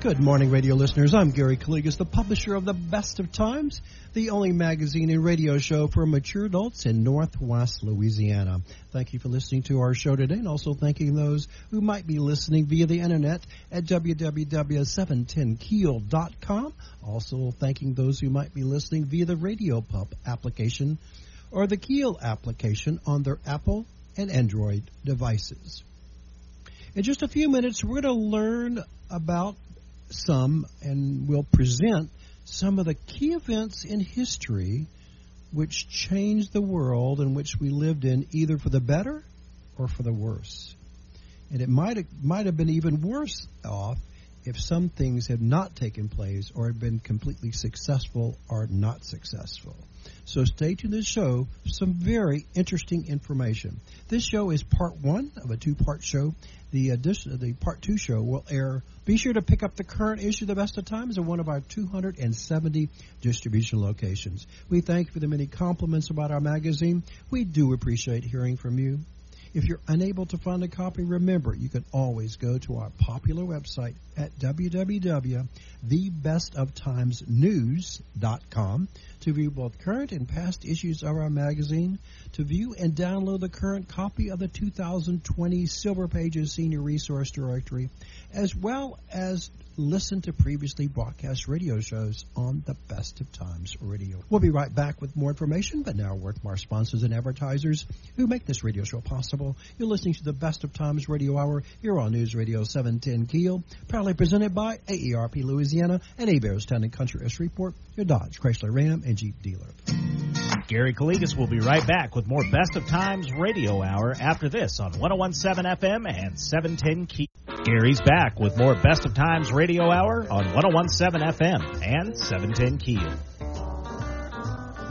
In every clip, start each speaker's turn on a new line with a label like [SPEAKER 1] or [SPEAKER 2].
[SPEAKER 1] Good morning, radio listeners. I'm Gary Calligas, the publisher of The Best of Times, the only magazine and radio show for mature adults in Northwest Louisiana. Thank you for listening to our show today, and also thanking those who might be listening via the internet at www.710keel.com. Also thanking those who might be listening via the RadioPUP application or the Keel application on their Apple and Android devices. In just a few minutes, we're going to learn about some and we'll present some of the key events in history which changed the world in which we lived in either for the better or for the worse. And it might have, might have been even worse off if some things had not taken place or had been completely successful or not successful. So stay tuned to this show for some very interesting information. This show is part one of a two part show. The addition, the part two show will air. Be sure to pick up the current issue of the Best of Times at one of our 270 distribution locations. We thank you for the many compliments about our magazine. We do appreciate hearing from you. If you're unable to find a copy, remember you can always go to our popular website at www.thebestoftimesnews.com to view both current and past issues of our magazine, to view and download the current copy of the 2020 Silver Pages Senior Resource Directory, as well as listen to previously broadcast radio shows on the Best of Times Radio. We'll be right back with more information, but now a word from our sponsors and advertisers who make this radio show possible. You're listening to the Best of Times Radio Hour here on News Radio 710 Keel, proudly presented by AARP Louisiana and Hebert's Town and Country of Shreveport, your Dodge, Chrysler, Ram, and Jeep dealer.
[SPEAKER 2] Gary Calligas will be right back with more Best of Times Radio Hour after this on 1017 FM and 710 Keel. Gary's back with more Best of Times Radio Hour on 1017 FM and 710 Keel.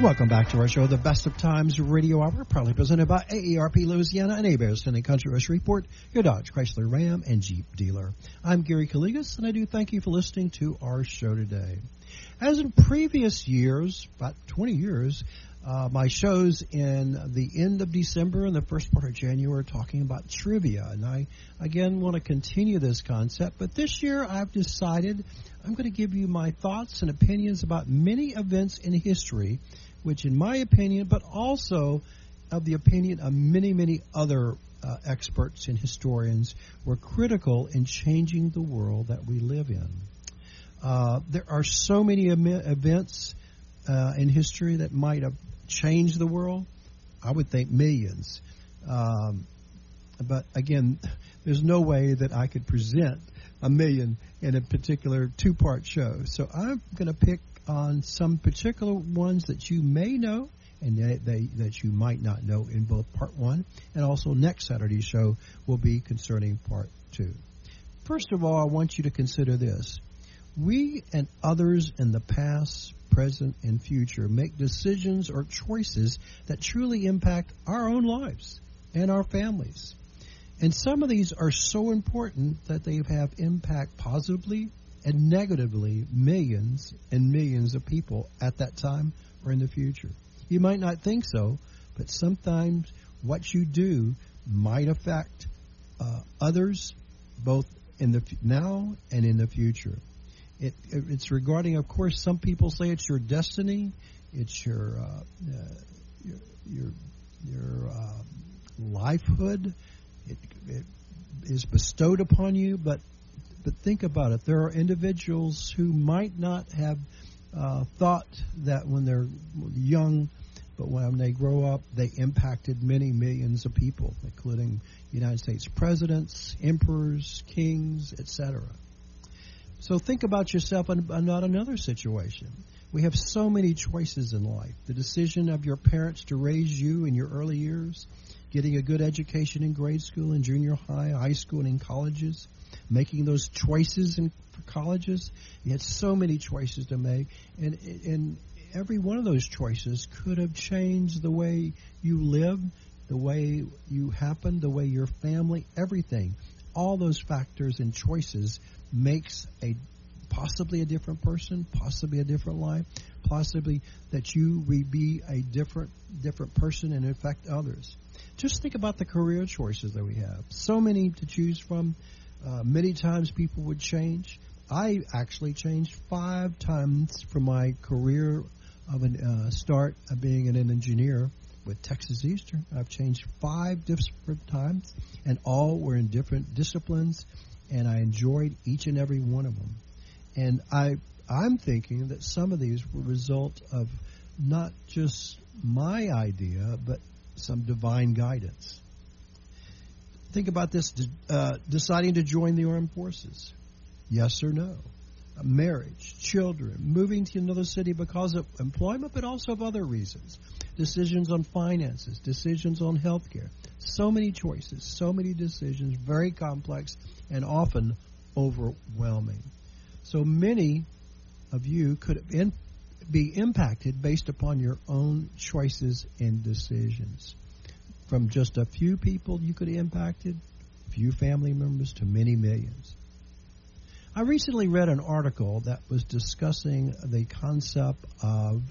[SPEAKER 1] Welcome back to our show, The Best of Times Radio Hour, proudly presented by AARP Louisiana and Hebert's Town and Country of Shreveport, your Dodge, Chrysler, Ram, and Jeep dealer. I'm Gary Calligas, and I do thank you for listening to our show today. As in previous years, about 20 years, uh, my shows in the end of December and the first part of January talking about trivia. And I, again, want to continue this concept. But this year I've decided I'm going to give you my thoughts and opinions about many events in history, which, in my opinion, but also of the opinion of many, many other uh, experts and historians, were critical in changing the world that we live in. Uh, there are so many events uh, in history that might have changed the world? I would think millions. Um, but again, there's no way that I could present a million in a particular two part show. So I'm going to pick on some particular ones that you may know and they, that you might not know in both part one and also next Saturday's show will be concerning part two. First of all, I want you to consider this. We and others in the past, present, and future make decisions or choices that truly impact our own lives and our families. And some of these are so important that they have impact positively and negatively millions and millions of people at that time or in the future. You might not think so, but sometimes what you do might affect uh, others both in the now and in the future. It, it's regarding, of course, some people say it's your destiny, it's your uh, uh, your your, your uh, lifehood. It, it is bestowed upon you, but but think about it. There are individuals who might not have uh, thought that when they're young, but when they grow up, they impacted many millions of people, including United States presidents, emperors, kings, etc. So think about yourself and not another situation. We have so many choices in life. The decision of your parents to raise you in your early years, getting a good education in grade school and junior high, high school, and in colleges, making those choices in colleges. You had so many choices to make, and and every one of those choices could have changed the way you live, the way you happen, the way your family, everything. All those factors and choices makes a possibly a different person, possibly a different life, possibly that you will be a different different person and affect others. Just think about the career choices that we have. So many to choose from. Uh, many times people would change. I actually changed five times from my career of a uh, start of being an engineer with Texas Eastern. I've changed five different times, and all were in different disciplines, and I enjoyed each and every one of them. And I, I'm thinking that some of these were result of not just my idea, but some divine guidance. Think about this: uh, deciding to join the armed forces. Yes or no? Marriage, children, moving to another city because of employment, but also of other reasons. Decisions on finances, decisions on health care. So many choices, so many decisions, very complex and often overwhelming. So many of you could be impacted based upon your own choices and decisions. From just a few people you could have impacted, few family members to many millions. I recently read an article that was discussing the concept of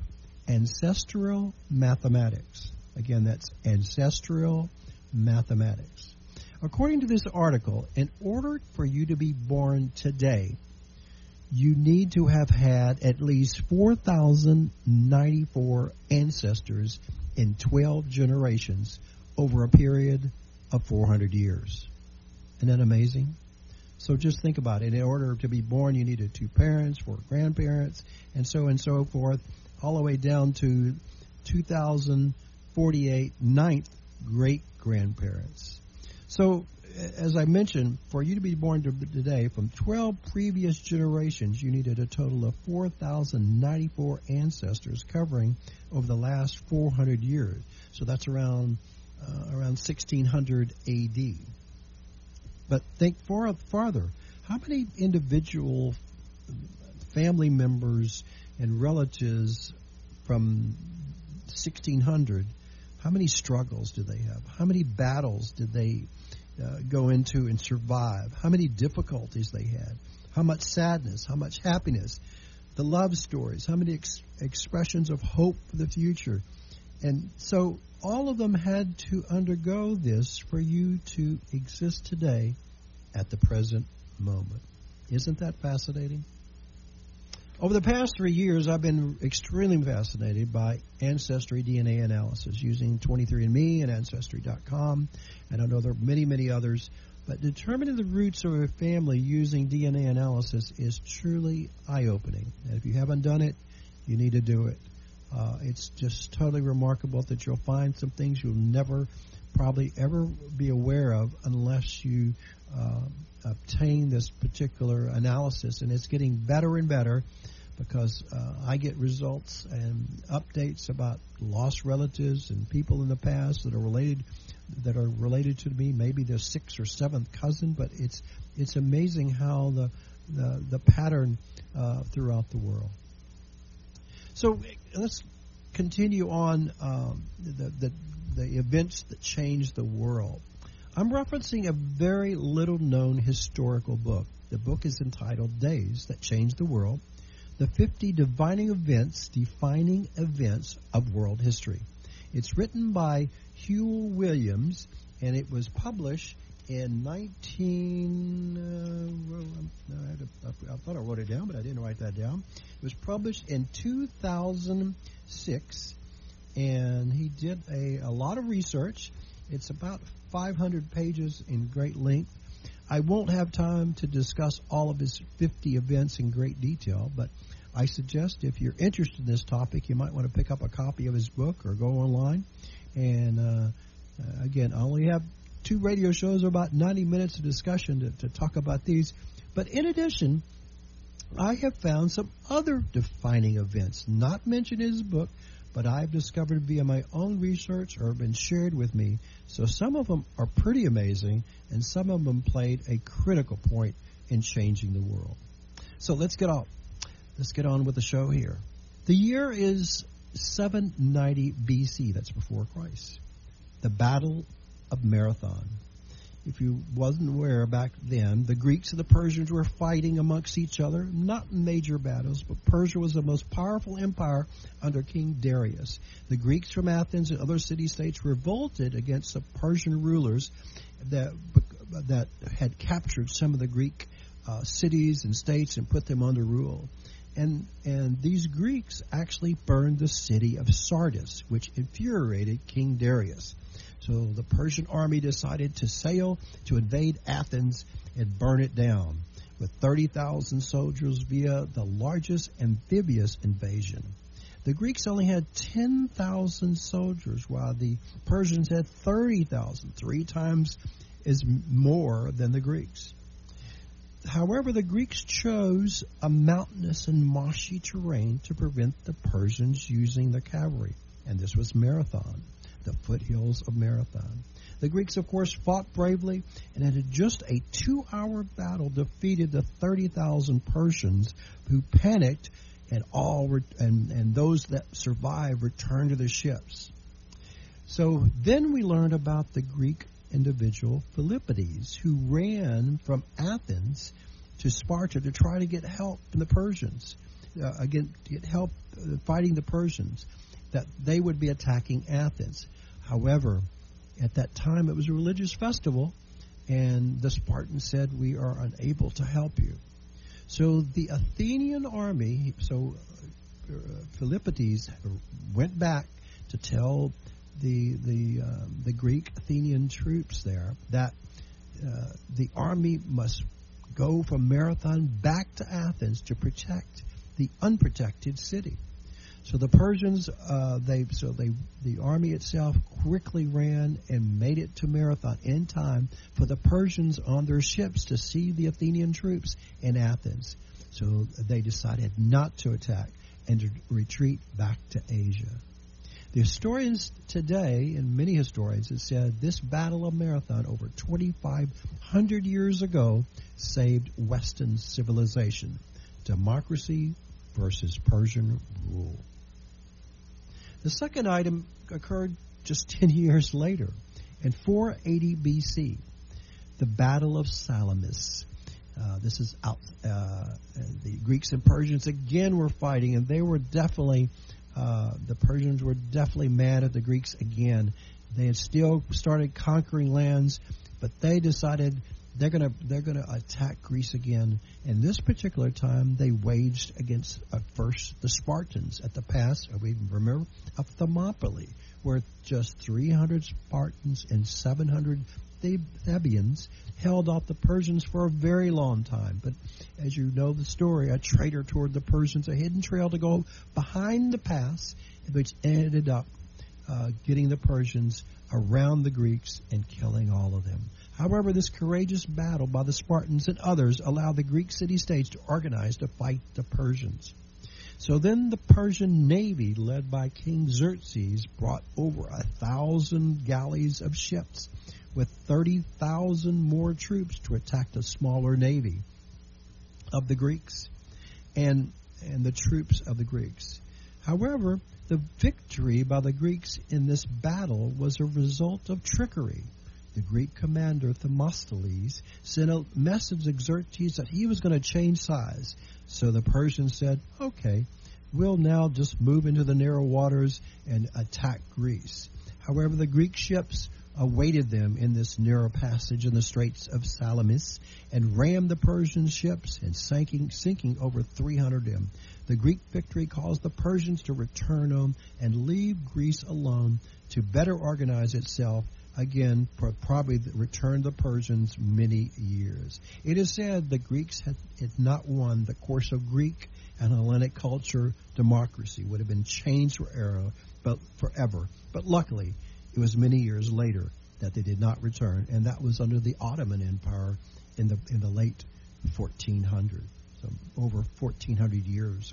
[SPEAKER 1] ancestral mathematics. Again, that's ancestral mathematics. According to this article, in order for you to be born today, you need to have had at least 4,094 ancestors in 12 generations over a period of 400 years. Isn't that amazing? So just think about it. In order to be born, you needed two parents, four grandparents, and so and so forth, all the way down to 2048 ninth great grandparents. So, as I mentioned, for you to be born today, from 12 previous generations, you needed a total of 4,094 ancestors covering over the last 400 years. So that's around uh, around 1600 AD. But think far, farther. How many individual family members and relatives from 1600, how many struggles did they have? How many battles did they uh, go into and survive? How many difficulties they had? How much sadness? How much happiness? The love stories? How many ex- expressions of hope for the future? And so all of them had to undergo this for you to exist today at the present moment. Isn't that fascinating? Over the past three years, I've been extremely fascinated by ancestry DNA analysis using 23andMe and Ancestry.com, and I know there are many, many others. But determining the roots of a family using DNA analysis is truly eye opening. And if you haven't done it, you need to do it. Uh, it's just totally remarkable that you'll find some things you'll never probably ever be aware of unless you uh, obtain this particular analysis. And it's getting better and better because uh, I get results and updates about lost relatives and people in the past that are related that are related to me. Maybe their sixth or seventh cousin, but it's it's amazing how the the, the pattern uh, throughout the world. So let's continue on um, the, the, the events that changed the world. I'm referencing a very little known historical book. The book is entitled Days That Changed the World The 50 Defining Events, Defining Events of World History. It's written by Hugh Williams and it was published in 19. Uh, I, I thought I wrote it down, but I didn't write that down. It was published in 2006, and he did a, a lot of research. It's about 500 pages in great length. I won't have time to discuss all of his 50 events in great detail, but I suggest if you're interested in this topic, you might want to pick up a copy of his book or go online. And uh, uh, again, I only have two radio shows or about 90 minutes of discussion to, to talk about these. But in addition, I have found some other defining events not mentioned in his book, but I've discovered via my own research or been shared with me. So some of them are pretty amazing, and some of them played a critical point in changing the world. So let's get on. Let's get on with the show here. The year is 790 BC. That's before Christ. The Battle of Marathon. if you wasn't aware back then, the Greeks and the Persians were fighting amongst each other, not major battles, but Persia was the most powerful empire under King Darius. The Greeks from Athens and other city-states revolted against the Persian rulers that that had captured some of the Greek uh, cities and states and put them under rule. And and these Greeks actually burned the city of Sardis, which infuriated King Darius. So the Persian army decided to sail to invade Athens and burn it down with 30,000 soldiers via the largest amphibious invasion. The Greeks only had 10,000 soldiers, while the Persians had 30,000, three times as more than the Greeks. However, the Greeks chose a mountainous and marshy terrain to prevent the Persians using the cavalry, and this was Marathon the foothills of Marathon. The Greeks, of course, fought bravely and in just a two hour battle defeated the 30,000 Persians who panicked and all re- and, and those that survived returned to their ships. So then we learned about the Greek individual Philippides who ran from Athens to Sparta to try to get help from the Persians, uh, again, get help uh, fighting the Persians, that they would be attacking Athens. However, at that time it was a religious festival, and the Spartans said, We are unable to help you. So the Athenian army, so uh, Philippides went back to tell the the um, the Greek Athenian troops there that uh, the army must go from Marathon back to Athens to protect the unprotected city. So the Persians, uh, they so they the army itself quickly ran and made it to Marathon in time for the Persians on their ships to see the Athenian troops in Athens. So they decided not to attack and to retreat back to Asia. The historians today, and many historians, have said this Battle of Marathon over 2,500 years ago saved Western civilization. Democracy versus Persian rule. The second item occurred just 10 years later, in 480 BC, the Battle of Salamis. Uh, this is out. Uh, the Greeks and Persians again were fighting, and they were definitely uh, the Persians were definitely mad at the Greeks again. They had still started conquering lands, but they decided they're gonna they're gonna attack Greece again. And this particular time, they waged against uh, first the Spartans at the pass. We remember of Thermopylae, where just 300 Spartans and 700 Thebians held off the Persians for a very long time. But as you know the story, a traitor toward the Persians, a hidden trail to go behind the pass, which ended up uh, getting the Persians around the Greeks and killing all of them. However, this courageous battle by the Spartans and others allowed the Greek city states to organize to fight the Persians. So then the Persian navy, led by King Xerxes, brought over a thousand galleys of ships with 30,000 more troops to attack the smaller navy of the Greeks and, and the troops of the Greeks. However, the victory by the Greeks in this battle was a result of trickery the Greek commander Themistocles sent a message to Xerxes that he was going to change size. So the Persians said, okay, we'll now just move into the narrow waters and attack Greece. However, the Greek ships awaited them in this narrow passage in the Straits of Salamis and rammed the Persian ships and sinking, sinking over 300 of them. The Greek victory caused the Persians to return home and leave Greece alone to better organize itself again probably returned the Persians many years. It is said the Greeks had, had not won the course of Greek and Hellenic culture democracy would have been changed forever, but forever. But luckily, it was many years later that they did not return, and that was under the Ottoman Empire in the in the late 1400s, so over 1400 years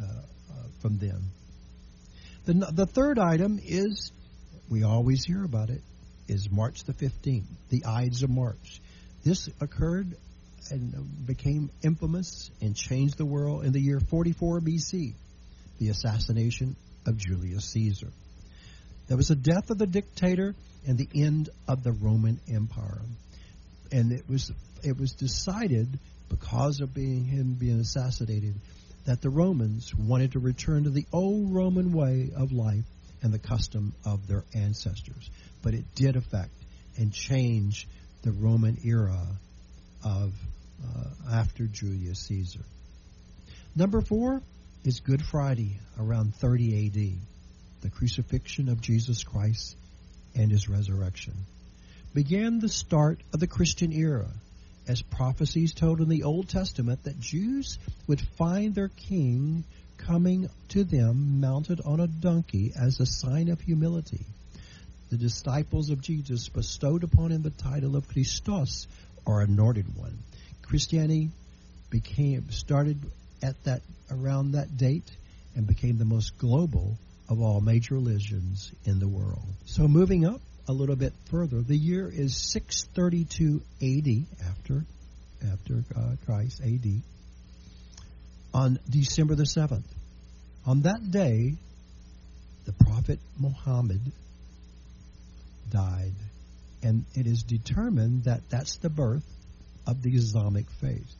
[SPEAKER 1] uh, uh, from then. The the third item is we always hear about it is March the 15th, the Ides of March. This occurred and became infamous and changed the world in the year 44 BC, the assassination of Julius Caesar. There was the death of the dictator and the end of the Roman Empire. and it was it was decided because of being him being assassinated that the Romans wanted to return to the old Roman way of life and the custom of their ancestors. But it did affect and change the Roman era of uh, after Julius Caesar. Number four is Good Friday around 30 AD, the crucifixion of Jesus Christ and his resurrection. Began the start of the Christian era as prophecies told in the Old Testament that Jews would find their king coming to them mounted on a donkey as a sign of humility. The disciples of Jesus bestowed upon him the title of Christos, or anointed one. Christianity became started at that around that date and became the most global of all major religions in the world. So moving up a little bit further, the year is 632 AD after after uh, Christ AD. On December the 7th, on that day, the prophet Muhammad died, and it is determined that that's the birth of the Islamic faith.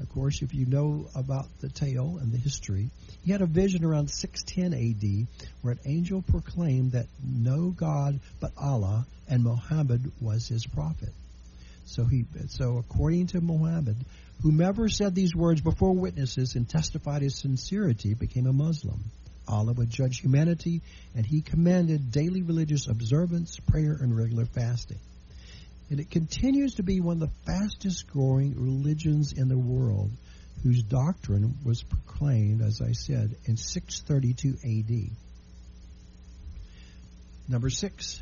[SPEAKER 1] Of course, if you know about the tale and the history, he had a vision around 610 AD where an angel proclaimed that no God but Allah and Muhammad was his prophet. So he so according to Muhammad, whomever said these words before witnesses and testified his sincerity became a Muslim. Allah would judge humanity, and he commanded daily religious observance, prayer, and regular fasting and it continues to be one of the fastest growing religions in the world whose doctrine was proclaimed, as I said, in 632 AD. Number six,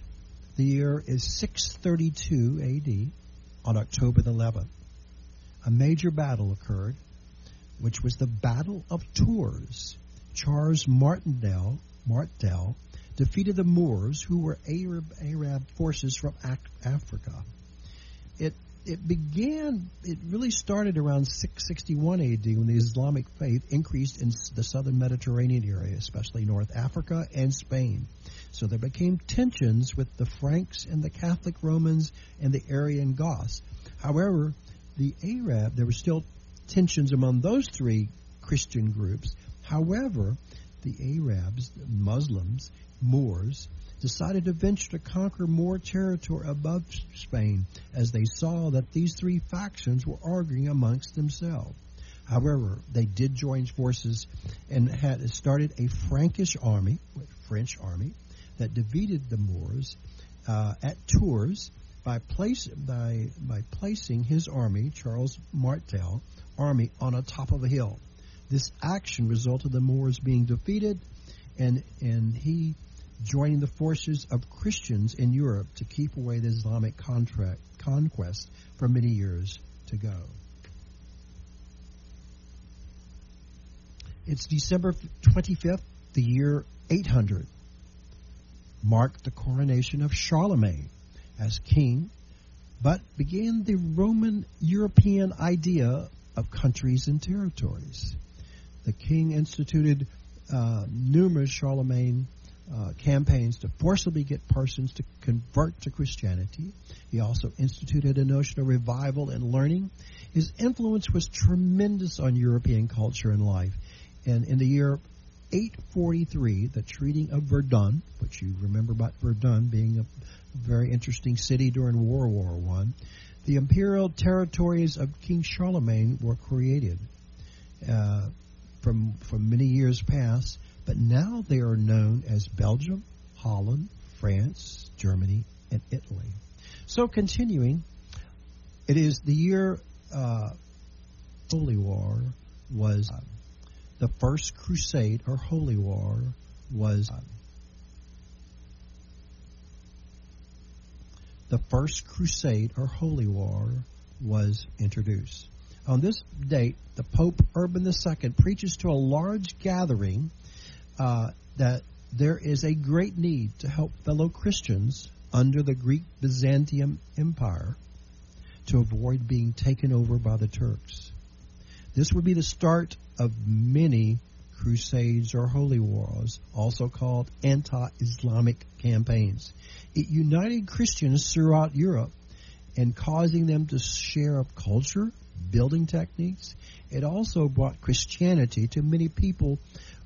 [SPEAKER 1] the year is 632 AD on October the 11th. A major battle occurred, which was the Battle of Tours. Charles Martindale, Martel defeated the Moors, who were Arab, Arab forces from Africa. It it began. It really started around 661 AD when the Islamic faith increased in the southern Mediterranean area, especially North Africa and Spain. So there became tensions with the Franks and the Catholic Romans and the Arian Goths. However, the Arab there were still tensions among those three Christian groups. However, the Arabs, Muslims, Moors, decided to venture to conquer more territory above Spain as they saw that these three factions were arguing amongst themselves. However, they did join forces and had started a Frankish army, French army, that defeated the Moors uh, at Tours by, place, by, by placing his army, Charles Martel, army on a top of a hill. This action resulted in the Moors being defeated, and and he joining the forces of Christians in Europe to keep away the Islamic contract, conquest for many years to go. It's December 25th, the year 800, marked the coronation of Charlemagne as king, but began the Roman European idea of countries and territories. The king instituted uh, numerous Charlemagne uh, campaigns to forcibly get persons to convert to Christianity. He also instituted a notion of revival and learning. His influence was tremendous on European culture and life. And in the year 843, the Treaty of Verdun, which you remember about Verdun being a very interesting city during World War One, the imperial territories of King Charlemagne were created uh, from from many years past but now they are known as Belgium, Holland, France, Germany, and Italy. So continuing, it is the year uh, Holy War was uh, the first crusade or Holy War was the first crusade or Holy War was introduced. On this date, the Pope Urban II preaches to a large gathering uh, that there is a great need to help fellow Christians under the Greek Byzantium Empire to avoid being taken over by the Turks. This would be the start of many crusades or holy wars, also called anti Islamic campaigns. It united Christians throughout Europe and causing them to share a culture, building techniques. It also brought Christianity to many people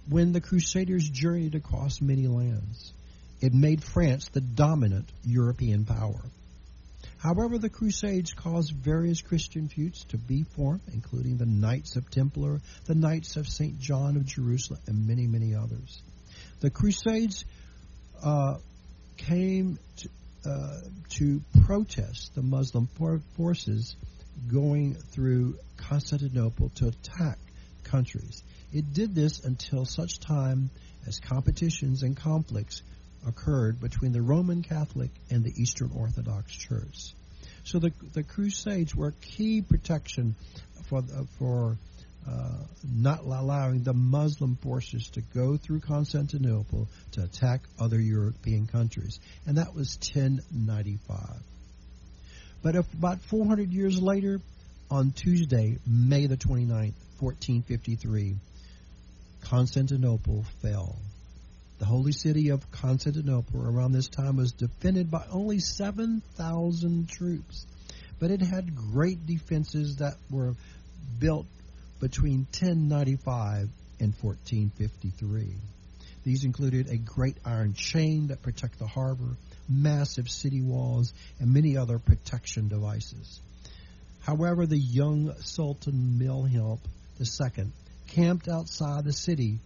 [SPEAKER 1] when the Crusaders journeyed across many lands. It made France the dominant European power. However, the Crusades caused various Christian feuds to be formed, including the Knights of Templar, the Knights of St. John of Jerusalem, and many, many others. The Crusades uh, came to, uh, to protest the Muslim for- forces going through Constantinople to attack countries. It did this until such time as competitions and conflicts occurred between the Roman Catholic and the Eastern Orthodox Church. So the the Crusades were key protection for for uh, not allowing the Muslim forces to go through Constantinople to attack other European countries, and that was 1095. But about 400 years later, on Tuesday, May the 29th, 1453, Constantinople fell. The holy city of Constantinople around this time was defended by only 7,000 troops, but it had great defenses that were built between 1095 and 1453. These included a great iron chain that protected the harbor, massive city walls, and many other protection devices. However, the young Sultan Mehmed II camped outside the city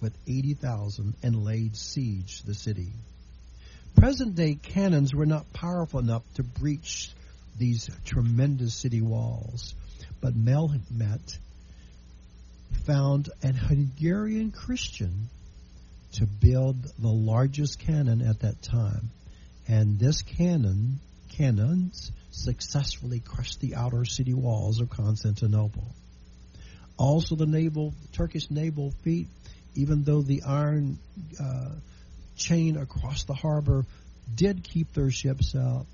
[SPEAKER 1] with 80,000 and laid siege to the city. Present day cannons were not powerful enough to breach these tremendous city walls, but Mehmet found an Hungarian Christian to build the largest cannon at that time, and this cannon cannons successfully crushed the outer city walls of Constantinople. Also, the naval Turkish naval fleet even though the iron uh, chain across the harbor did keep their ships out,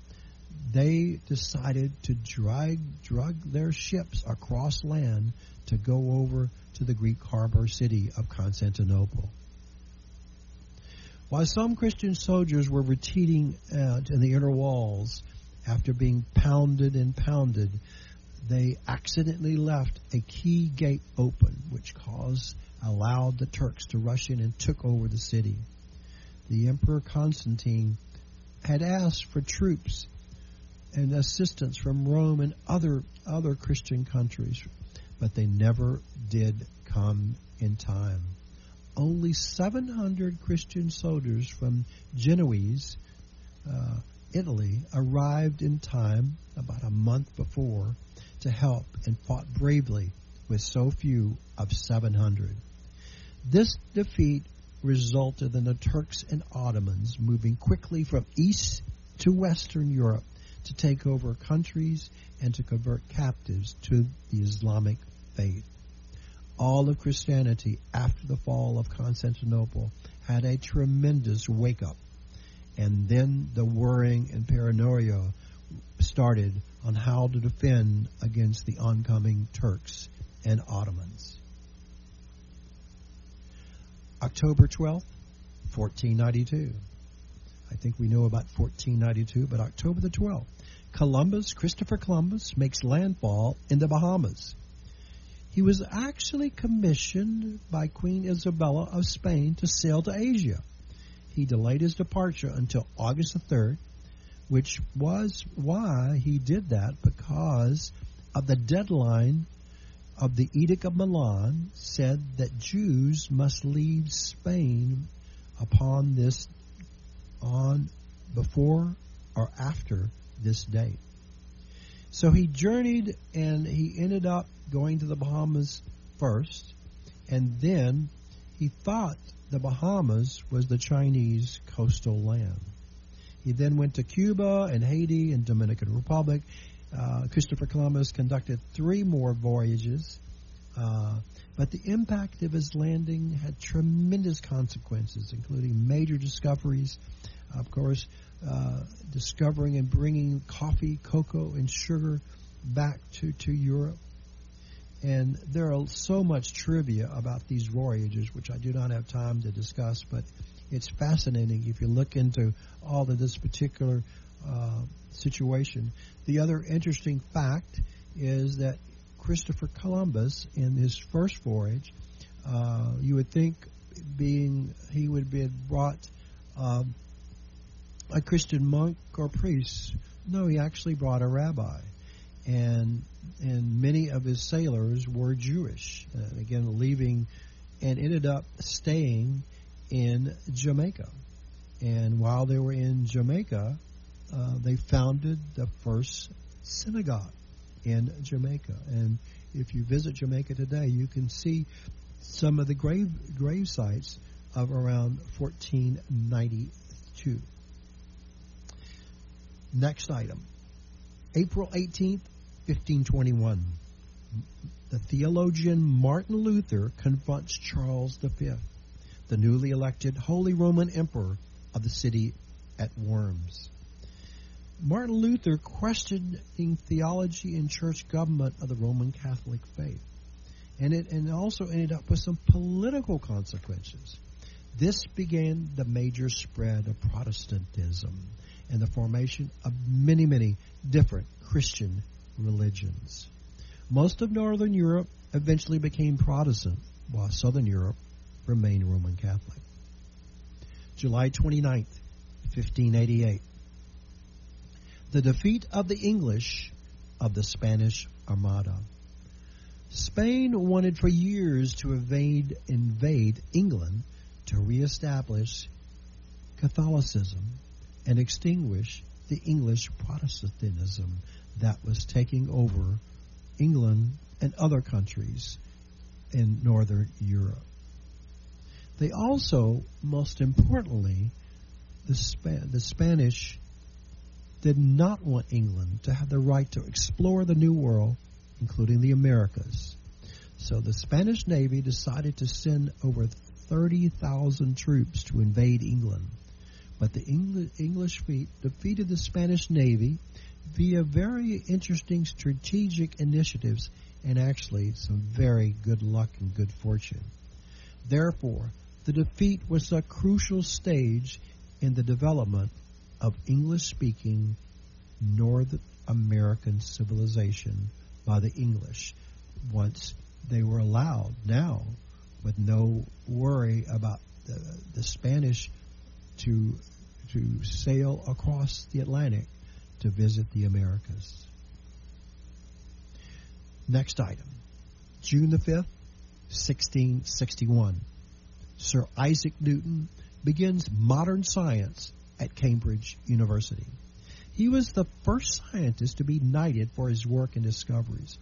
[SPEAKER 1] they decided to drag drug their ships across land to go over to the Greek harbor city of Constantinople. While some Christian soldiers were retreating uh, in the inner walls after being pounded and pounded, they accidentally left a key gate open, which caused allowed the Turks to rush in and took over the city. The Emperor Constantine had asked for troops and assistance from Rome and other other Christian countries, but they never did come in time. Only 700 Christian soldiers from Genoese, uh, Italy, arrived in time about a month before to help and fought bravely with so few of 700. This defeat resulted in the Turks and Ottomans moving quickly from east to western Europe to take over countries and to convert captives to the Islamic faith. All of Christianity after the fall of Constantinople had a tremendous wake up. And then the worrying and paranoia started on how to defend against the oncoming Turks and Ottomans. October 12th, 1492. I think we know about 1492, but October the 12th, Columbus, Christopher Columbus, makes landfall in the Bahamas. He was actually commissioned by Queen Isabella of Spain to sail to Asia. He delayed his departure until August the 3rd, which was why he did that because of the deadline of the Edict of Milan said that Jews must leave Spain upon this on before or after this date. So he journeyed and he ended up going to the Bahamas first, and then he thought the Bahamas was the Chinese coastal land. He then went to Cuba and Haiti and Dominican Republic uh, Christopher Columbus conducted three more voyages, uh, but the impact of his landing had tremendous consequences, including major discoveries. Of course, uh, discovering and bringing coffee, cocoa, and sugar back to, to Europe. And there are so much trivia about these voyages, which I do not have time to discuss, but it's fascinating if you look into all of this particular uh, situation. The other interesting fact is that Christopher Columbus, in his first voyage, uh, you would think being he would be brought um, a Christian monk or priest. No, he actually brought a rabbi, and and many of his sailors were Jewish. Uh, again, leaving and ended up staying in Jamaica. And while they were in Jamaica, uh, they founded the first synagogue in Jamaica. And if you visit Jamaica today, you can see some of the grave grave sites of around 1492. Next item. April 18th, 1521. The theologian Martin Luther confronts Charles V, the newly elected Holy Roman Emperor of the city at Worms. Martin Luther questioning theology and church government of the Roman Catholic faith. And it and also ended up with some political consequences. This began the major spread of Protestantism and the formation of many, many different Christian religions. Most of Northern Europe eventually became Protestant, while Southern Europe remained Roman Catholic. July 29th, 1588. The defeat of the English of the Spanish Armada. Spain wanted for years to invade, invade England to reestablish Catholicism and extinguish the English Protestantism that was taking over England and other countries in Northern Europe. They also, most importantly, the, Sp- the Spanish did not want England to have the right to explore the New World, including the Americas. So the Spanish Navy decided to send over 30,000 troops to invade England. But the English fleet defeated the Spanish Navy via very interesting strategic initiatives and actually some very good luck and good fortune. Therefore, the defeat was a crucial stage in the development of English speaking North American civilization by the English once they were allowed now with no worry about the, the Spanish to to sail across the Atlantic to visit the Americas. Next item. June the 5th, 1661. Sir Isaac Newton begins modern science at Cambridge University. He was the first scientist to be knighted for his work and discoveries.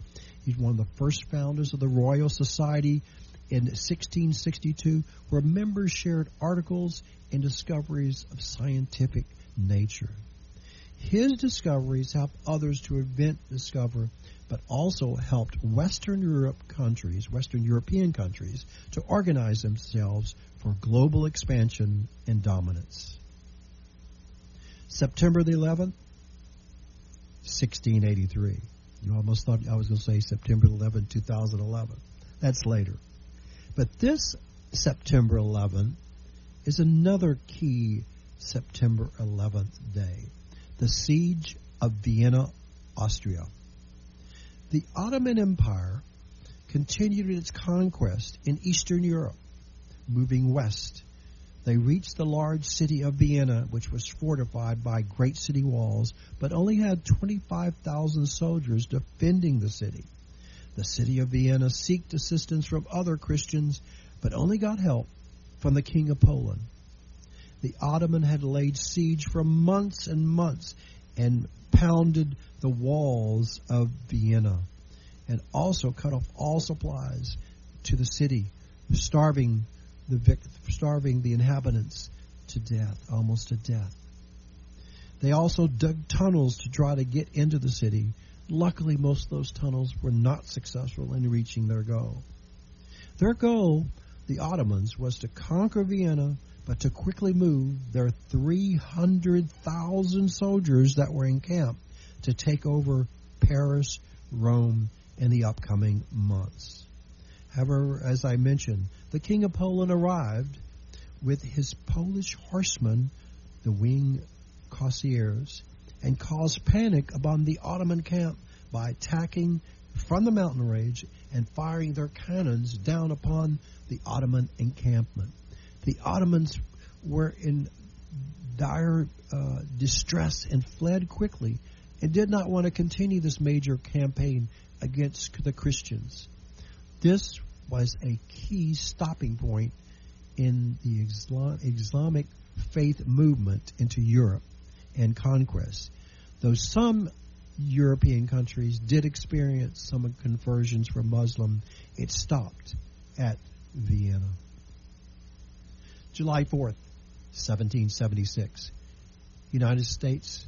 [SPEAKER 1] He's one of the first founders of the Royal Society in 1662, where members shared articles and discoveries of scientific nature. His discoveries helped others to invent, discover, but also helped Western Europe countries, Western European countries, to organize themselves for global expansion and dominance. September the 11th, 1683. You almost thought I was going to say September 11, 2011. That's later. But this September 11th is another key September 11th day the siege of Vienna, Austria. The Ottoman Empire continued its conquest in Eastern Europe, moving west. They reached the large city of Vienna, which was fortified by great city walls, but only had 25,000 soldiers defending the city. The city of Vienna sought assistance from other Christians, but only got help from the King of Poland. The Ottoman had laid siege for months and months and pounded the walls of Vienna and also cut off all supplies to the city, starving the starving the inhabitants to death, almost to death. They also dug tunnels to try to get into the city. Luckily, most of those tunnels were not successful in reaching their goal. Their goal, the Ottomans, was to conquer Vienna but to quickly move their 300,000 soldiers that were in camp to take over Paris, Rome, in the upcoming months. However, as I mentioned, the King of Poland arrived with his Polish horsemen, the wing cuirassiers, and caused panic upon the Ottoman camp by attacking from the mountain range and firing their cannons down upon the Ottoman encampment. The Ottomans were in dire uh, distress and fled quickly and did not want to continue this major campaign against the Christians. This was a key stopping point in the Islam, Islamic faith movement into Europe and conquest. Though some European countries did experience some conversions from Muslim, it stopped at Vienna. July 4th, 1776. United States,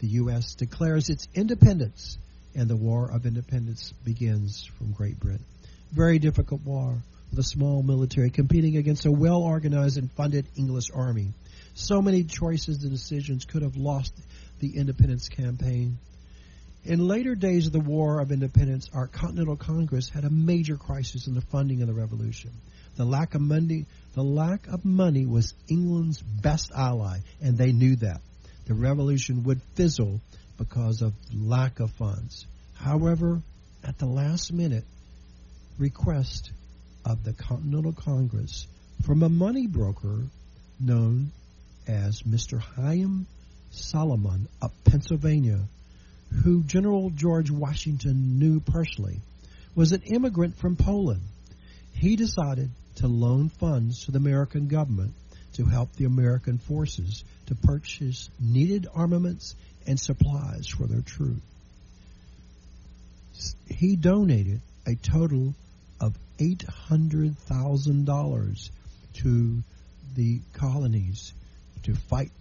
[SPEAKER 1] the U.S. declares its independence, and the War of Independence begins from Great Britain. Very difficult war with a small military competing against a well organized and funded English army. So many choices and decisions could have lost the independence campaign. In later days of the War of Independence, our Continental Congress had a major crisis in the funding of the revolution. The lack of money, the lack of money was England's best ally, and they knew that. The revolution would fizzle because of lack of funds. However, at the last minute request of the Continental Congress from a money broker known as Mr. Haym Salomon of Pennsylvania, who General George Washington knew personally, was an immigrant from Poland. He decided to loan funds to the American government to help the American forces to purchase needed armaments and supplies for their troops. He donated a total of $800,000 to the colonies to fight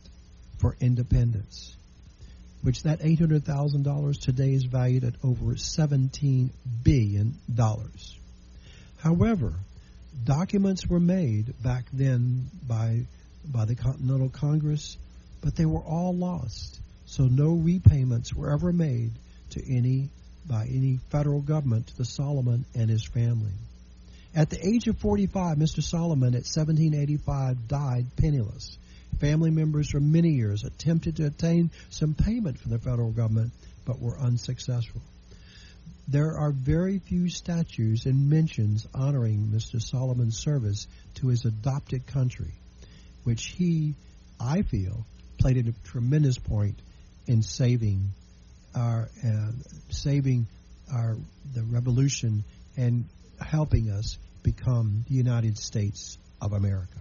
[SPEAKER 1] for independence, which that $800,000 today is valued at over $17 billion. However, documents were made back then by by the Continental Congress, but they were all lost. So no repayments were ever made to any by any federal government to the Salomon and his family. At the age of 45, Mr. Salomon at 1785 died penniless. Family members for many years attempted to obtain some payment from the federal government, but were unsuccessful. There are very few statues and mentions honoring Mr. Salomon's service to his adopted country, which he, I feel, played a tremendous point in saving our uh, saving our the revolution and helping us become the United States of America.